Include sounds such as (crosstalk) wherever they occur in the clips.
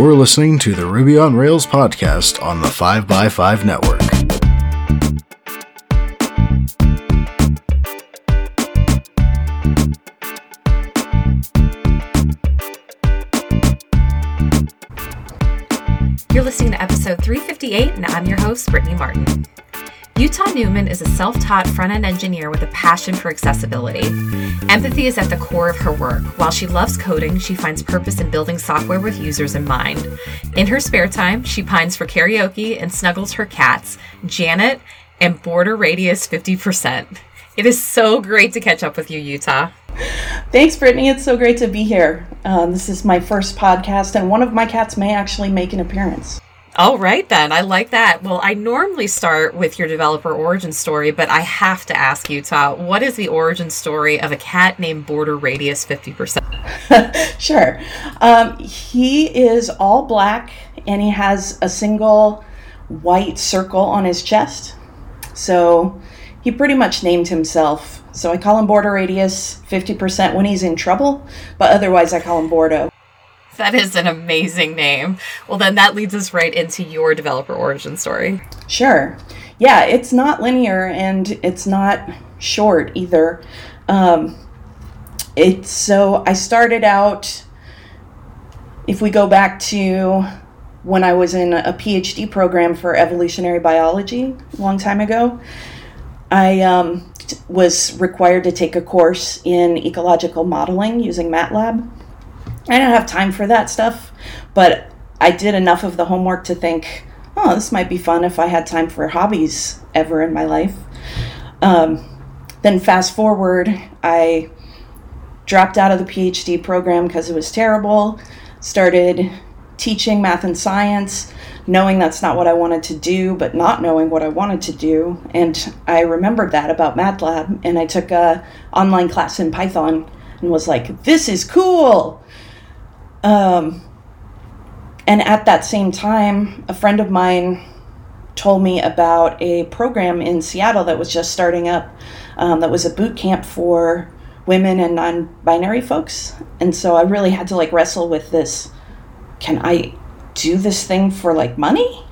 You're listening to the Ruby on Rails podcast on the 5x5 network. You're listening to episode 358, and I'm your host, Brittany Martin. Utah Newman is a self taught front end engineer with a passion for accessibility. Empathy is at the core of her work. While she loves coding, she finds purpose in building software with users in mind. In her spare time, she pines for karaoke and snuggles her cats, Janet and Border Radius 50%. It is so great to catch up with you, Utah. Thanks, Brittany. It's so great to be here. Um, this is my first podcast, and one of my cats may actually make an appearance. All right, then. I like that. Well, I normally start with your developer origin story, but I have to ask Utah, what is the origin story of a cat named Border Radius 50%? (laughs) sure. Um, he is all black and he has a single white circle on his chest. So he pretty much named himself. So I call him Border Radius 50% when he's in trouble, but otherwise I call him Bordo. That is an amazing name. Well, then that leads us right into your developer origin story. Sure. Yeah, it's not linear and it's not short either. Um, it's so I started out. If we go back to when I was in a PhD program for evolutionary biology a long time ago, I um, was required to take a course in ecological modeling using MATLAB. I don't have time for that stuff, but I did enough of the homework to think, oh, this might be fun if I had time for hobbies ever in my life. Um, then, fast forward, I dropped out of the PhD program because it was terrible, started teaching math and science, knowing that's not what I wanted to do, but not knowing what I wanted to do. And I remembered that about MATLAB, and I took a online class in Python and was like, this is cool. Um, and at that same time, a friend of mine told me about a program in Seattle that was just starting up um, that was a boot camp for women and non-binary folks. And so i really had to like wrestle with this can i do this thing for like money?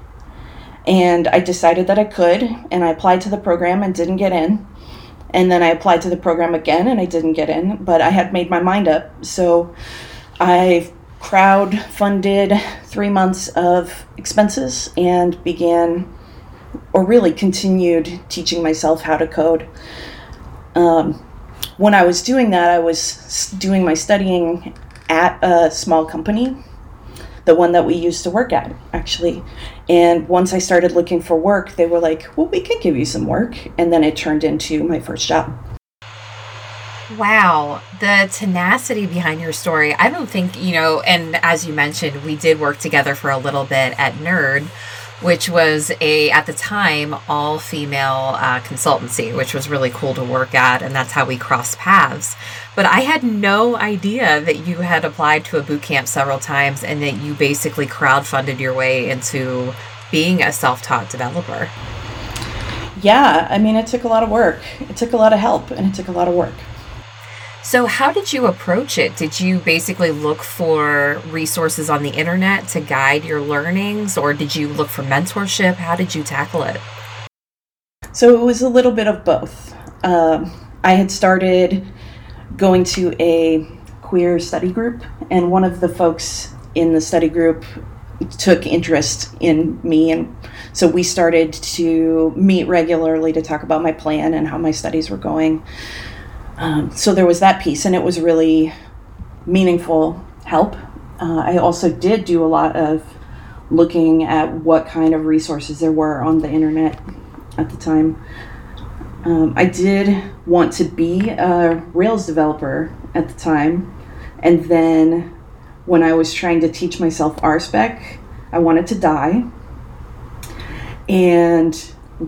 And i decided that i could and i applied to the program and didn't get in. And then i applied to the program again and i didn't get in but i had made my mind up. So i crowd funded three months of expenses and began or really continued teaching myself how to code. Um, when i was doing that i was doing my studying at a small company the one that we used to work at actually. And once i started looking for work they were like well we can give you some work. And then it turned into my first job Wow, the tenacity behind your story. I don't think, you know, and as you mentioned, we did work together for a little bit at Nerd, which was a, at the time, all female uh, consultancy, which was really cool to work at. And that's how we crossed paths. But I had no idea that you had applied to a boot camp several times and that you basically crowdfunded your way into being a self taught developer. Yeah, I mean, it took a lot of work. It took a lot of help and it took a lot of work. So, how did you approach it? Did you basically look for resources on the internet to guide your learnings, or did you look for mentorship? How did you tackle it? So, it was a little bit of both. Um, I had started going to a queer study group, and one of the folks in the study group took interest in me and so we started to meet regularly to talk about my plan and how my studies were going um, so there was that piece, and it was really meaningful help. Uh, I also did do a lot of looking at what kind of resources there were on the internet at the time. Um, I did want to be a Rails developer at the time, and then when I was trying to teach myself RSpec, I wanted to die. And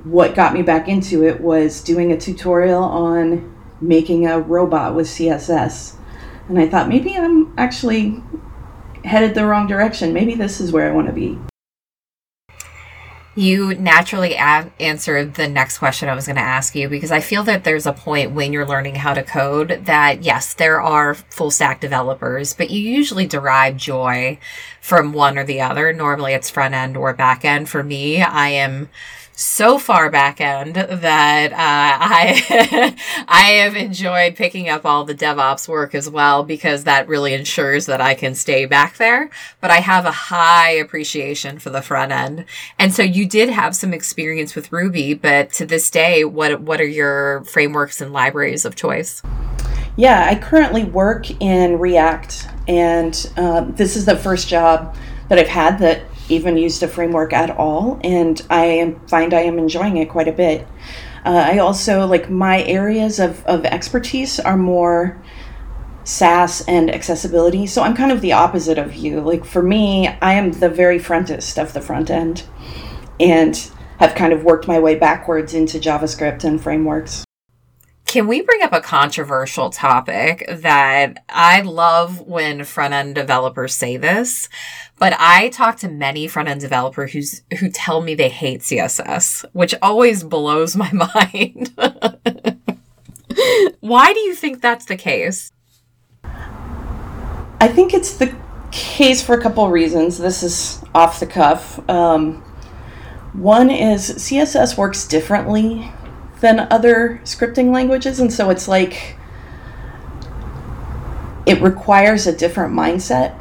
what got me back into it was doing a tutorial on making a robot with CSS. And I thought maybe I'm actually headed the wrong direction. Maybe this is where I want to be. You naturally a- answered the next question I was going to ask you because I feel that there's a point when you're learning how to code that, yes, there are full stack developers, but you usually derive joy from one or the other. Normally it's front end or back end. For me, I am so far back end that uh, I (laughs) I have enjoyed picking up all the DevOps work as well because that really ensures that I can stay back there. But I have a high appreciation for the front end, and so you did have some experience with Ruby. But to this day, what what are your frameworks and libraries of choice? Yeah, I currently work in React, and uh, this is the first job that I've had that even used a framework at all, and I find I am enjoying it quite a bit. Uh, I also like my areas of, of expertise are more Sass and accessibility. So I'm kind of the opposite of you. Like for me, I am the very frontest of the front end and have kind of worked my way backwards into JavaScript and frameworks. Can we bring up a controversial topic that I love when front end developers say this, but I talk to many front end developers who's, who tell me they hate CSS, which always blows my (laughs) mind. Why do you think that's the case? I think it's the case for a couple of reasons. This is off the cuff. Um, one is CSS works differently than other scripting languages. And so it's like it requires a different mindset.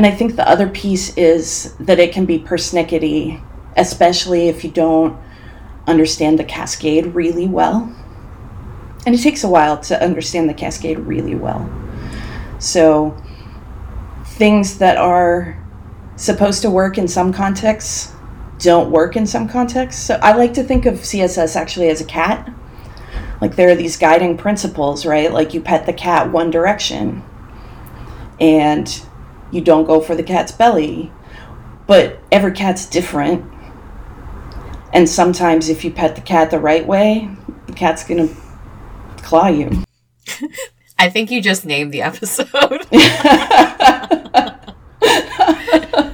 And I think the other piece is that it can be persnickety, especially if you don't understand the cascade really well. And it takes a while to understand the cascade really well. So things that are supposed to work in some contexts don't work in some contexts. So I like to think of CSS actually as a cat. Like there are these guiding principles, right? Like you pet the cat one direction and you don't go for the cat's belly. But every cat's different. And sometimes if you pet the cat the right way, the cat's going to claw you. (laughs) I think you just named the episode. (laughs) (laughs)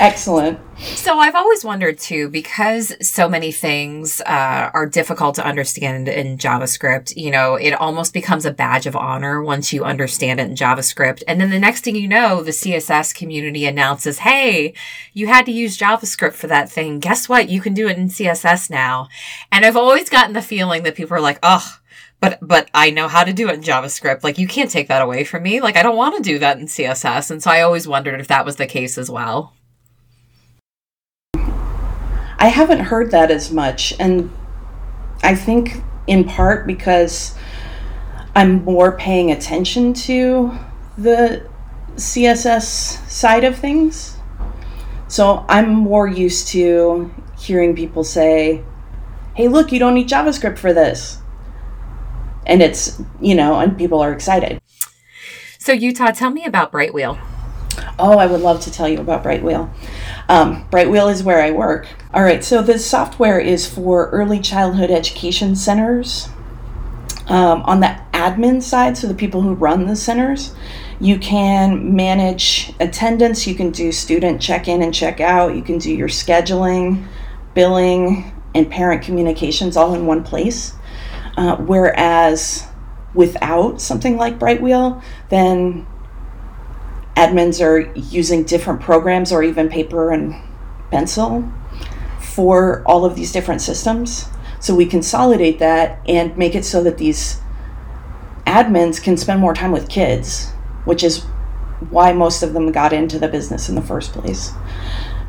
Excellent. So I've always wondered too, because so many things uh, are difficult to understand in JavaScript. You know, it almost becomes a badge of honor once you understand it in JavaScript, and then the next thing you know, the CSS community announces, "Hey, you had to use JavaScript for that thing. Guess what? You can do it in CSS now." And I've always gotten the feeling that people are like, "Oh." but but I know how to do it in JavaScript. Like you can't take that away from me. Like I don't want to do that in CSS. And so I always wondered if that was the case as well. I haven't heard that as much. And I think in part because I'm more paying attention to the CSS side of things. So I'm more used to hearing people say, hey, look, you don't need JavaScript for this. And it's, you know, and people are excited. So, Utah, tell me about Brightwheel. Oh, I would love to tell you about Brightwheel. Um, Brightwheel is where I work. All right, so the software is for early childhood education centers. Um, on the admin side, so the people who run the centers, you can manage attendance, you can do student check in and check out, you can do your scheduling, billing, and parent communications all in one place. Uh, whereas without something like Brightwheel, then admins are using different programs or even paper and pencil for all of these different systems. So we consolidate that and make it so that these admins can spend more time with kids, which is why most of them got into the business in the first place.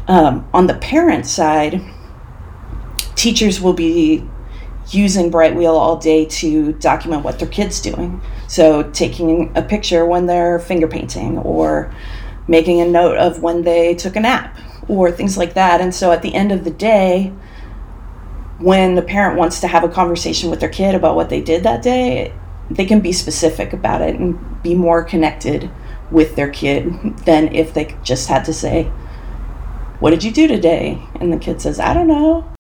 Um, on the parent side, teachers will be using Brightwheel all day to document what their kid's doing. So, taking a picture when they're finger painting, or making a note of when they took a nap, or things like that. And so, at the end of the day, when the parent wants to have a conversation with their kid about what they did that day, they can be specific about it and be more connected with their kid than if they just had to say, What did you do today? And the kid says, I don't know.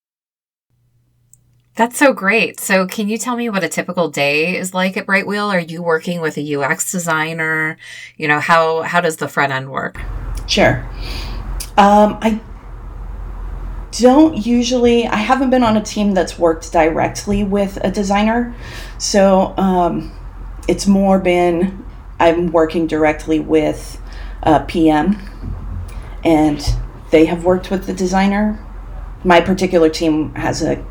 That's so great. So, can you tell me what a typical day is like at Brightwheel? Are you working with a UX designer? You know, how how does the front end work? Sure. Um, I don't usually, I haven't been on a team that's worked directly with a designer. So um, it's more been, I'm working directly with a PM and they have worked with the designer. My particular team has a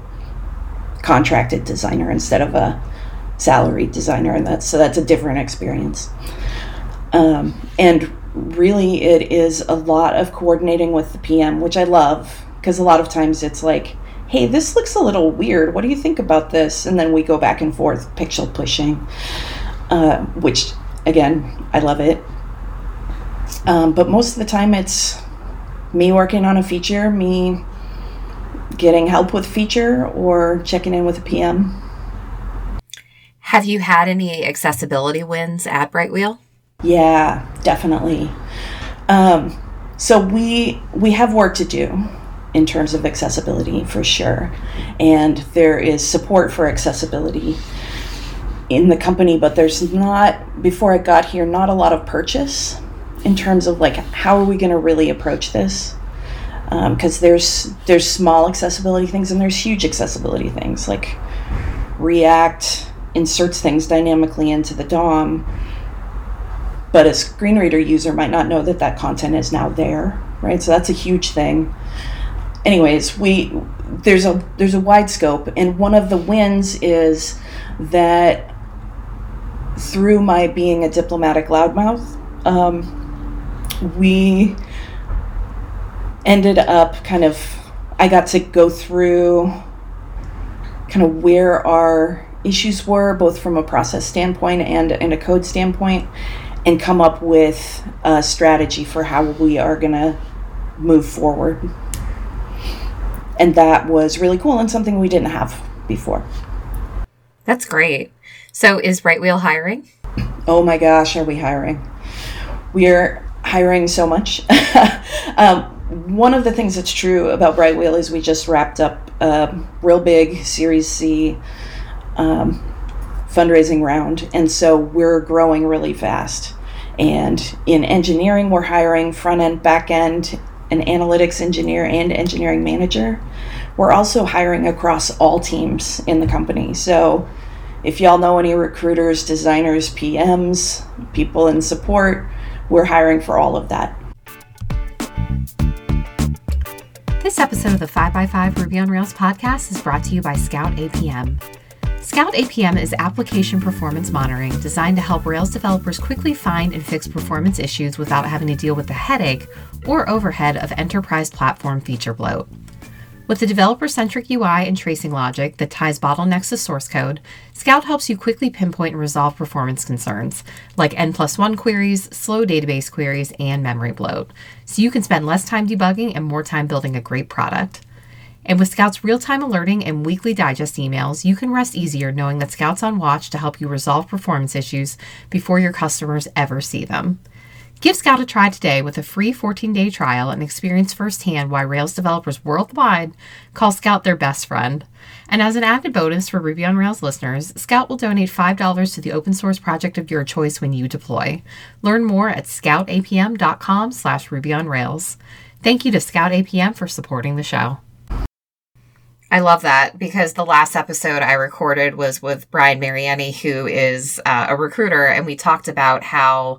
contracted designer instead of a salaried designer, and that's so that's a different experience. Um, and really, it is a lot of coordinating with the PM, which I love because a lot of times it's like, "Hey, this looks a little weird. What do you think about this?" And then we go back and forth, pixel pushing, uh, which again, I love it. Um, but most of the time, it's me working on a feature, me getting help with feature, or checking in with a PM. Have you had any accessibility wins at Brightwheel? Yeah, definitely. Um, so we we have work to do in terms of accessibility for sure, and there is support for accessibility in the company, but there's not before I got here not a lot of purchase in terms of like how are we going to really approach this because um, there's there's small accessibility things and there's huge accessibility things like react inserts things dynamically into the dom but a screen reader user might not know that that content is now there right? So that's a huge thing. Anyways we there's a there's a wide scope and one of the wins is that through my being a diplomatic loudmouth um, we ended up kind of I got to go through kind of where our issues were, both from a process standpoint and, and a code standpoint, and come up with a strategy for how we are going to move forward. And that was really cool and something we didn't have before. That's great. So, is Brightwheel hiring? Oh my gosh, are we hiring? We're hiring so much. (laughs) um, one of the things that's true about Brightwheel is we just wrapped up a real big Series C um, fundraising round, and so we're growing really fast. And in engineering, we're hiring front end, back end, an analytics engineer, and engineering manager. We're also hiring across all teams in the company. So if y'all know any recruiters, designers, PMs, people in support, we're hiring for all of that. This episode of the 5x5 Ruby on Rails podcast is brought to you by Scout APM. Scout APM is application performance monitoring designed to help Rails developers quickly find and fix performance issues without having to deal with the headache or overhead of enterprise platform feature bloat. With the developer centric UI and tracing logic that ties bottlenecks to source code, Scout helps you quickly pinpoint and resolve performance concerns like N plus 1 queries, slow database queries, and memory bloat, so you can spend less time debugging and more time building a great product. And with Scout's real time alerting and weekly digest emails, you can rest easier knowing that Scout's on watch to help you resolve performance issues before your customers ever see them. Give Scout a try today with a free 14 day trial and experience firsthand why Rails developers worldwide call Scout their best friend. And as an added bonus for Ruby on Rails listeners, Scout will donate $5 to the open source project of your choice when you deploy. Learn more at scoutapm.com slash Ruby on Rails. Thank you to Scout APM for supporting the show. I love that because the last episode I recorded was with Brian Mariani, who is uh, a recruiter, and we talked about how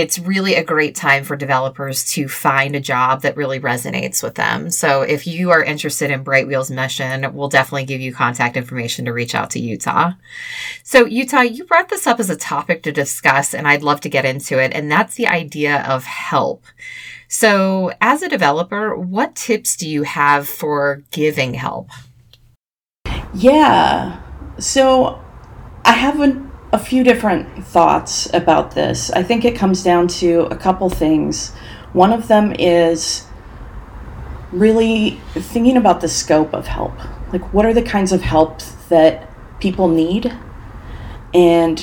it's really a great time for developers to find a job that really resonates with them. So if you are interested in Brightwheel's mission, we'll definitely give you contact information to reach out to Utah. So Utah, you brought this up as a topic to discuss and I'd love to get into it. And that's the idea of help. So as a developer, what tips do you have for giving help? Yeah. So I haven't a few different thoughts about this. I think it comes down to a couple things. One of them is really thinking about the scope of help. Like, what are the kinds of help that people need? And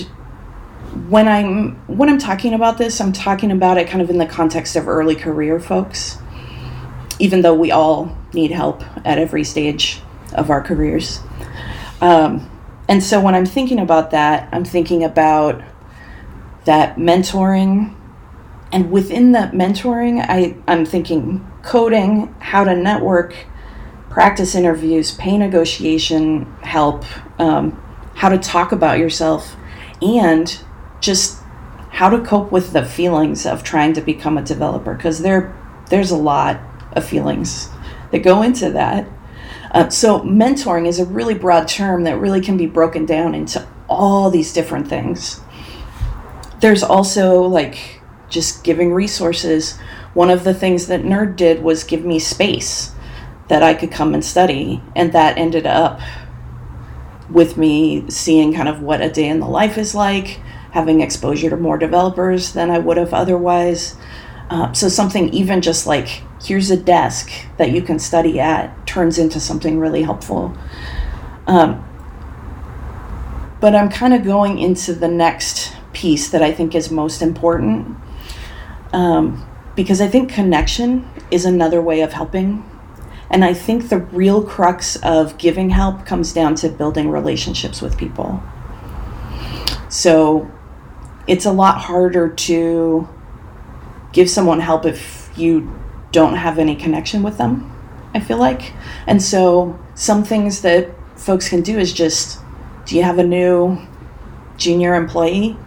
when I'm when I'm talking about this, I'm talking about it kind of in the context of early career folks. Even though we all need help at every stage of our careers. Um, and so when I'm thinking about that, I'm thinking about that mentoring. And within that mentoring, I, I'm thinking coding, how to network, practice interviews, pay negotiation help, um, how to talk about yourself, and just how to cope with the feelings of trying to become a developer because there there's a lot of feelings that go into that. Uh, so mentoring is a really broad term that really can be broken down into all these different things. There's also like just giving resources. One of the things that Nerd did was give me space that I could come and study, and that ended up with me seeing kind of what a day in the life is like, having exposure to more developers than I would have otherwise. Uh, so something even just like here's a desk that you can study at turns into something really helpful. Um, but I'm kind of going into the next piece that I think is most important um, because I think connection is another way of helping and I think the real crux of giving help comes down to building relationships with people. So it's a lot harder to give someone help if you don't have any connection with them, I feel like. And so some things that folks can do is just do you have a new junior employee?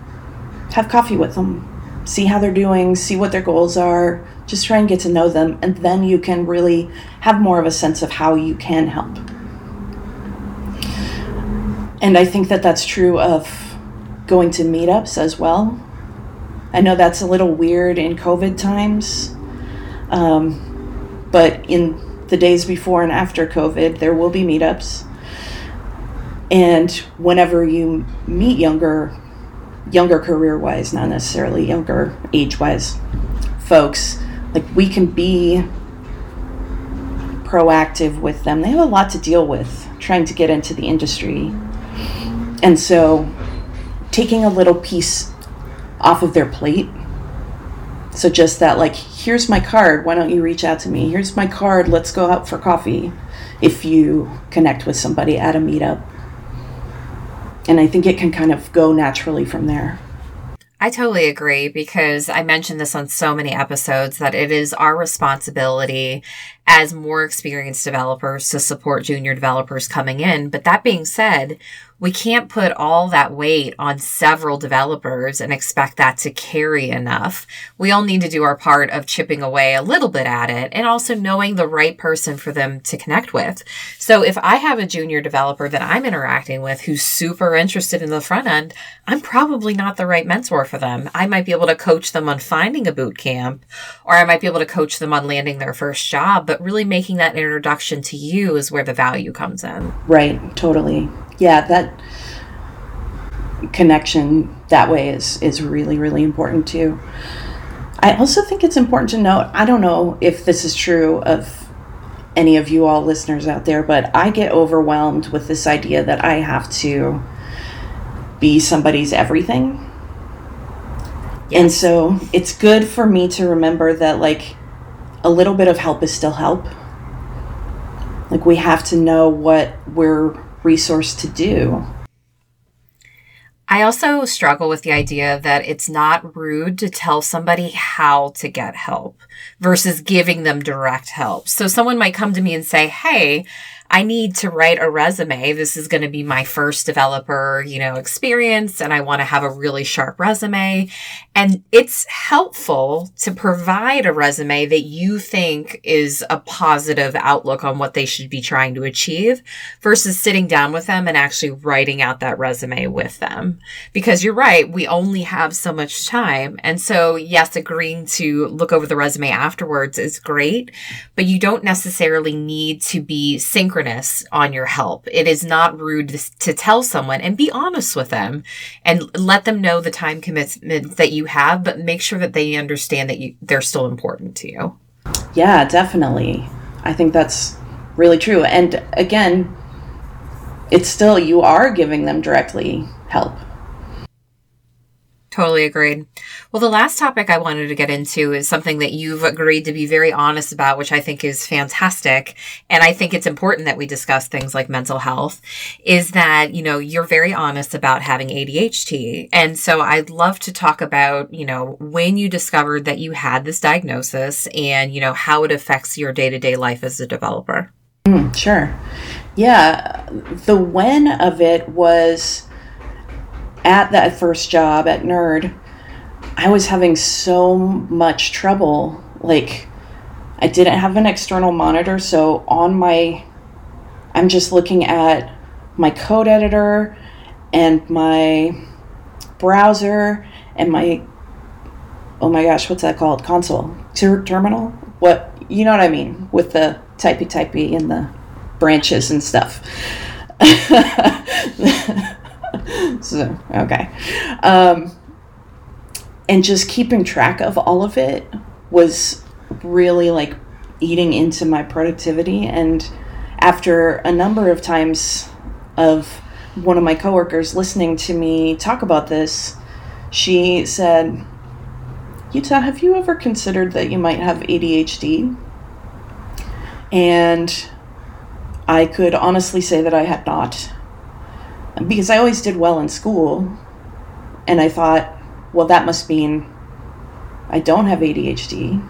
Have coffee with them. See how they're doing, see what their goals are, just try and get to know them, and then you can really have more of a sense of how you can help. And I think that that's true of going to meetups as well. I know that's a little weird in COVID times, um, but in the days before and after COVID, there will be meetups. And whenever you meet younger, younger career wise, not necessarily younger age wise folks, like we can be proactive with them. They have a lot to deal with trying to get into the industry. And so taking a little piece off of their plate. So just that like here's my card, why don't you reach out to me? Here's my card, let's go out for coffee if you connect with somebody at a meetup. And I think it can kind of go naturally from there. I totally agree because I mentioned this on so many episodes that it is our responsibility as more experienced developers to support junior developers coming in. But that being said, we can't put all that weight on several developers and expect that to carry enough. We all need to do our part of chipping away a little bit at it and also knowing the right person for them to connect with. So if I have a junior developer that I'm interacting with who's super interested in the front end, I'm probably not the right mentor for them. I might be able to coach them on finding a boot camp or I might be able to coach them on landing their first job, but really making that introduction to you is where the value comes in. Right, totally yeah, that connection that way is is really really important too. I also think it's important to note. I don't know if this is true of any of you all listeners out there, but I get overwhelmed with this idea that I have to be somebody's everything. Yes. And so it's good for me to remember that like a little bit of help is still help. Like we have to know what we're resource to do. I also struggle with the idea that it's not rude to tell somebody how to get help versus giving them direct help. So someone might come to me and say, Hey, I need to write a resume. This is going to be my first developer, you know, experience and I want to have a really sharp resume. And it's helpful to provide a resume that you think is a positive outlook on what they should be trying to achieve versus sitting down with them and actually writing out that resume with them. Because you're right, we only have so much time. And so, yes, agreeing to look over the resume afterwards is great, but you don't necessarily need to be synchronized synchronous on your help. It is not rude to tell someone and be honest with them and let them know the time commitment that you have, but make sure that they understand that you, they're still important to you. Yeah, definitely. I think that's really true. And again, it's still, you are giving them directly help. Totally agreed. Well, the last topic I wanted to get into is something that you've agreed to be very honest about, which I think is fantastic. And I think it's important that we discuss things like mental health is that, you know, you're very honest about having ADHD. And so I'd love to talk about, you know, when you discovered that you had this diagnosis and, you know, how it affects your day to day life as a developer. Mm, sure. Yeah, the when of it was at that first job at Nerd. I was having so much trouble. Like, I didn't have an external monitor, so on my, I'm just looking at my code editor and my browser and my, oh my gosh, what's that called? Console Ter- terminal. What you know what I mean with the typey typey and the branches and stuff. (laughs) so okay, um, and just keeping track of all of it was really like eating into my productivity and after a number of times of one of my coworkers listening to me talk about this she said Utah, have you ever considered that you might have ADHD? And I could honestly say that I had not. Because I always did well in school. And I thought, well, that must mean I don't have ADHD.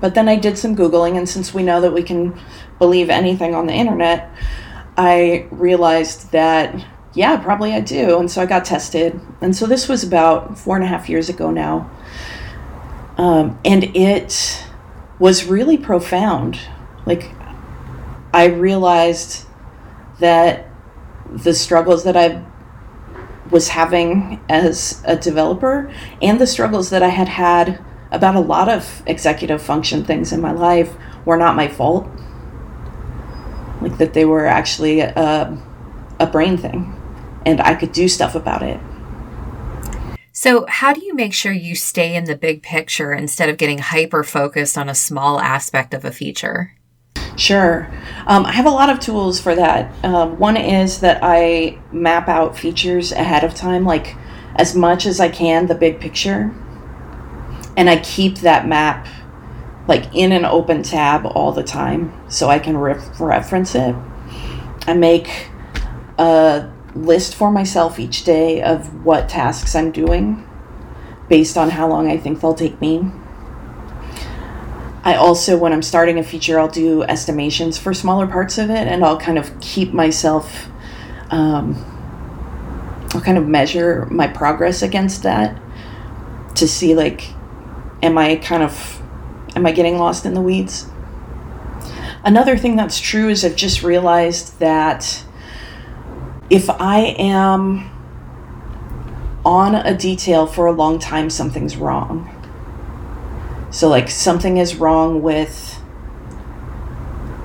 But then I did some Googling, and since we know that we can believe anything on the internet, I realized that, yeah, probably I do. And so I got tested. And so this was about four and a half years ago now. Um, and it was really profound. Like, I realized that the struggles that I was having as a developer and the struggles that I had had about a lot of executive function things in my life were not my fault. Like, that they were actually a, a brain thing, and I could do stuff about it. So, how do you make sure you stay in the big picture instead of getting hyper focused on a small aspect of a feature? Sure. Um, I have a lot of tools for that. Um, one is that I map out features ahead of time, like as much as I can, the big picture. And I keep that map like in an open tab all the time so I can re- reference it. I make a list for myself each day of what tasks I'm doing based on how long I think they'll take me. I also, when I'm starting a feature, I'll do estimations for smaller parts of it and I'll kind of keep myself, um, I'll kind of measure my progress against that to see, like, am I kind of, am I getting lost in the weeds? Another thing that's true is I've just realized that if I am on a detail for a long time, something's wrong. So, like, something is wrong with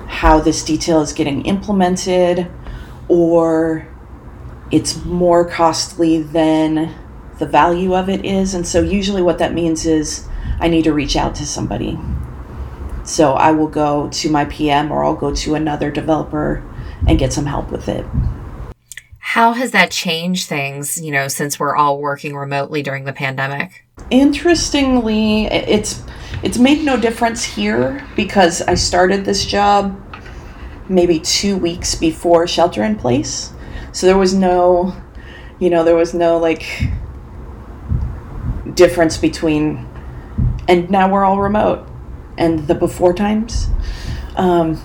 how this detail is getting implemented, or it's more costly than the value of it is. And so, usually, what that means is I need to reach out to somebody. So, I will go to my PM or I'll go to another developer and get some help with it. How has that changed things, you know, since we're all working remotely during the pandemic? Interestingly, it's it's made no difference here because I started this job maybe 2 weeks before shelter in place. So there was no you know, there was no like difference between and now we're all remote and the before times um,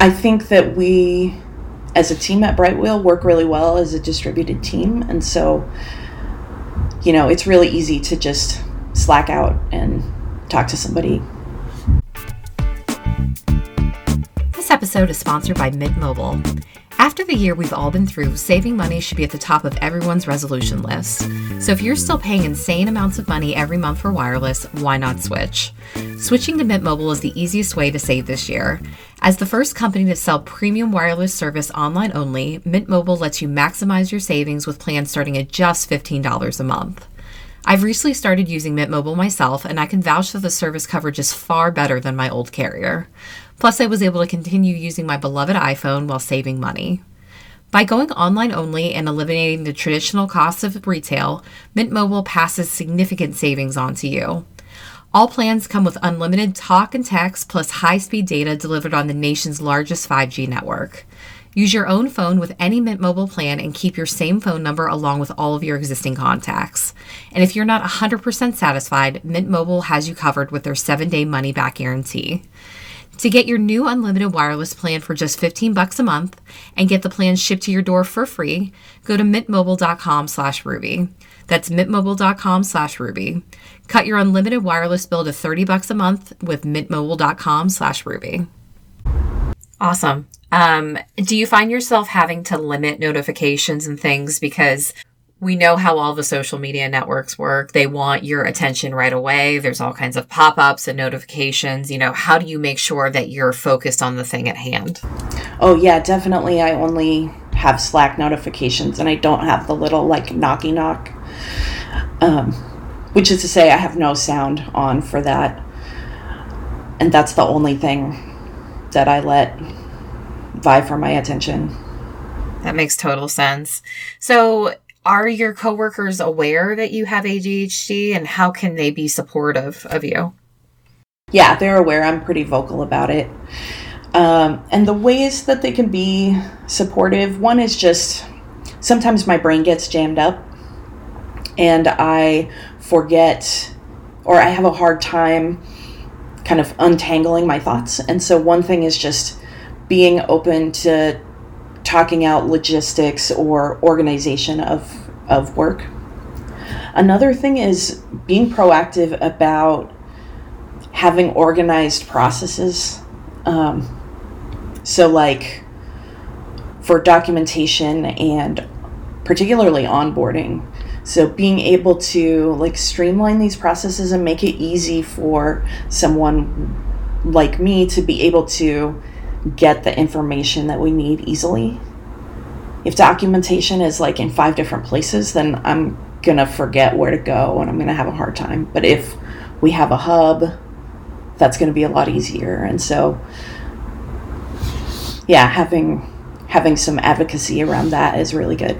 I think that we as a team at Brightwheel work really well as a distributed team. And so, you know, it's really easy to just slack out and talk to somebody. This episode is sponsored by Mint Mobile. After the year we've all been through, saving money should be at the top of everyone's resolution list. So if you're still paying insane amounts of money every month for wireless, why not switch? Switching to Mint Mobile is the easiest way to save this year. As the first company to sell premium wireless service online only, Mint Mobile lets you maximize your savings with plans starting at just $15 a month. I've recently started using Mint Mobile myself, and I can vouch that the service coverage is far better than my old carrier. Plus, I was able to continue using my beloved iPhone while saving money. By going online only and eliminating the traditional costs of retail, Mint Mobile passes significant savings on to you. All plans come with unlimited talk and text plus high speed data delivered on the nation's largest 5G network. Use your own phone with any Mint Mobile plan and keep your same phone number along with all of your existing contacts. And if you're not 100% satisfied, Mint Mobile has you covered with their 7 day money back guarantee. To get your new unlimited wireless plan for just 15 bucks a month and get the plan shipped to your door for free, go to mintmobile.com slash ruby. That's mintmobile.com slash ruby. Cut your unlimited wireless bill to 30 bucks a month with mintmobile.com slash ruby. Awesome. Um, do you find yourself having to limit notifications and things because we know how all the social media networks work. They want your attention right away. There's all kinds of pop ups and notifications. You know, how do you make sure that you're focused on the thing at hand? Oh, yeah, definitely. I only have Slack notifications and I don't have the little like knocky knock, um, which is to say, I have no sound on for that. And that's the only thing that I let vie for my attention. That makes total sense. So, are your coworkers aware that you have ADHD and how can they be supportive of you? Yeah, they're aware. I'm pretty vocal about it. Um, and the ways that they can be supportive one is just sometimes my brain gets jammed up and I forget or I have a hard time kind of untangling my thoughts. And so one thing is just being open to talking out logistics or organization of, of work. Another thing is being proactive about having organized processes. Um, so, like for documentation and particularly onboarding. So, being able to like streamline these processes and make it easy for someone like me to be able to get the information that we need easily. If documentation is like in five different places, then I'm gonna forget where to go and I'm gonna have a hard time. But if we have a hub, that's gonna be a lot easier. And so, yeah, having having some advocacy around that is really good.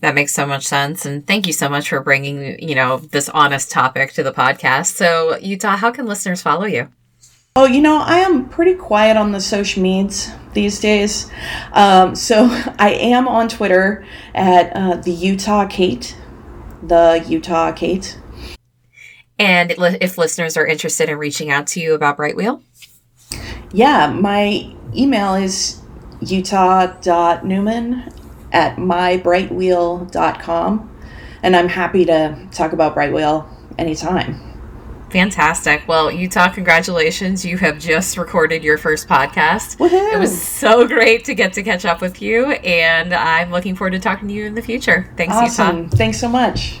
That makes so much sense and thank you so much for bringing you know this honest topic to the podcast so utah how can listeners follow you Oh, you know, I am pretty quiet on the social medias these days. Um, so (laughs) I am on Twitter at uh, the Utah Kate, the Utah Kate. And if listeners are interested in reaching out to you about Brightwheel? Yeah, my email is utah.newman at mybrightwheel.com. And I'm happy to talk about Brightwheel anytime. Fantastic. Well, Utah, congratulations. You have just recorded your first podcast. Woohoo. It was so great to get to catch up with you, and I'm looking forward to talking to you in the future. Thanks, awesome. Utah. Thanks so much.